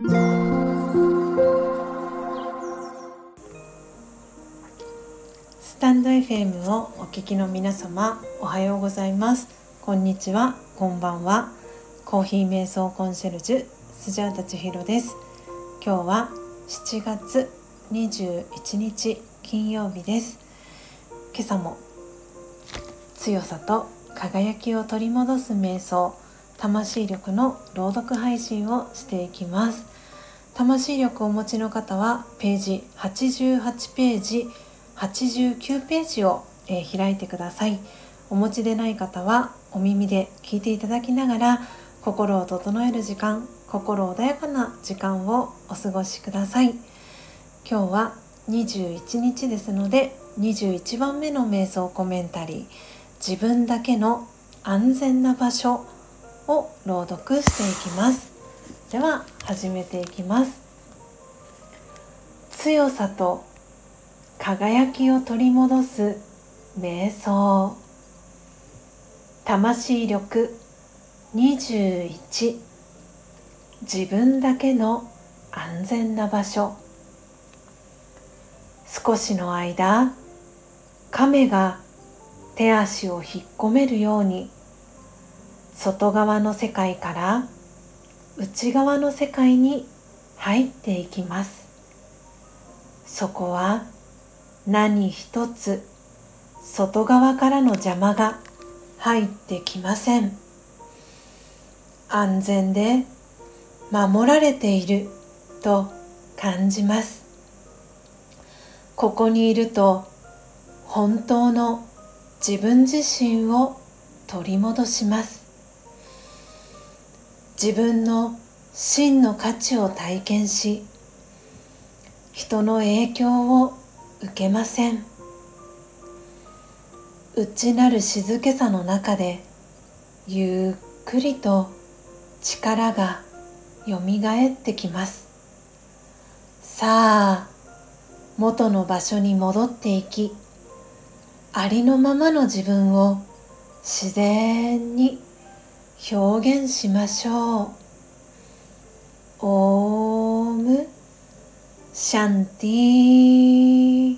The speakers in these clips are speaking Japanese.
スタンド FM をお聞きの皆様おはようございます。こんにちは。こんばんは。コーヒー瞑想コンシェルジュスジャータ千尋です。今日は7月21日金曜日です。今朝も強さと輝きを取り戻す瞑想魂力の朗読配信をしていきます。魂力をお持ちの方はページ88ページ89ページを、えー、開いてください。お持ちでない方はお耳で聞いていただきながら心を整える時間心穏やかな時間をお過ごしください。今日は21日ですので21番目の瞑想コメンタリー自分だけの安全な場所を朗読していきます。では始めていきます。強さと輝きを取り戻す瞑想。魂力21自分だけの安全な場所。少しの間亀が手足を引っ込めるように外側の世界から内側の世界に入っていきます。そこは何一つ外側からの邪魔が入ってきません。安全で守られていると感じます。ここにいると本当の自分自身を取り戻します。自分の真の価値を体験し人の影響を受けません。内なる静けさの中でゆっくりと力がよみがえってきます。さあ元の場所に戻っていきありのままの自分を自然に表現しましょう。オーム。シャンティ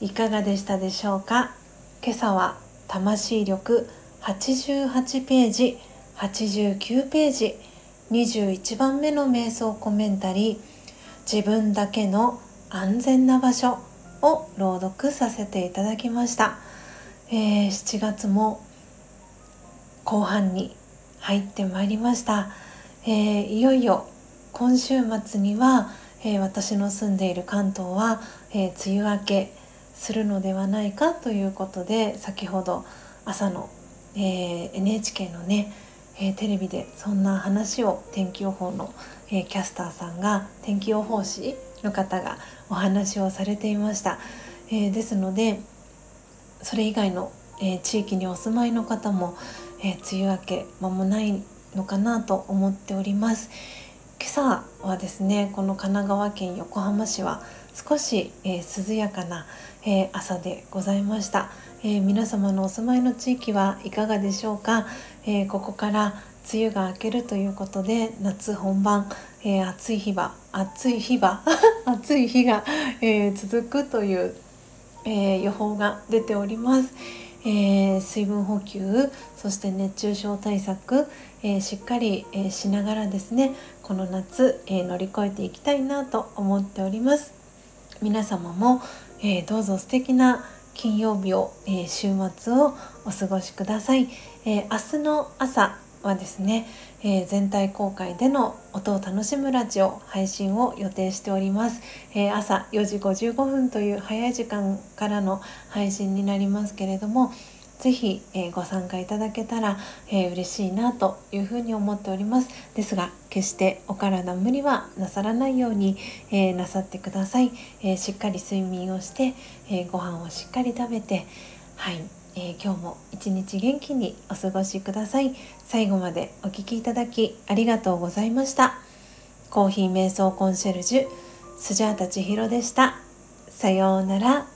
いかがでしたでしょうか？今朝は魂力88ページ89ページ21番目の瞑想コメンタリー自分だけの安全な場所を朗読させていただきました、えー、7月も後半に入ってまいりました、えー、いよいよ今週末には、えー、私の住んでいる関東は、えー、梅雨明けするのではないかということで先ほど朝の、え NHK のね、えテレビでそんな話を天気予報の、えキャスターさんが天気予報士の方がお話をされていました、えですのでそれ以外の、え地域にお住まいの方も、えー、梅雨明け間もないのかなと思っております。今朝はですねこの神奈川県横浜市は少し、えー、涼やかな、えー、朝でございました、え皆様のお住まいの地域はいかがでしょうか、えここから梅雨が明けるということで夏本番、え暑い日は暑い日は 暑い日が、え続くという、え予報が出ております。えー、水分補給そして熱中症対策、えー、しっかり、えー、しながらですねこの夏、え乗り越えていきたいなと思っております。皆様も、えどうぞ素敵な金曜日を、え週末をお過ごしください、え明日の朝はですね、えー、全体公開での音を楽しむラジオ配信を予定しております、えー、朝4時55分という早い時間からの配信になりますけれどもぜひ、えー、ご参加いただけたら、えー、嬉しいなというふうに思っております。ですが決してお体無理はなさらないように、えー、なさってください、えしっかり睡眠をして、えご飯をしっかり食べてはい。えー、今日も一日元気にお過ごしください。最後までお聴きいただきありがとうございました。コーヒー瞑想コンシェルジュスジャータチヒロでした。さようなら。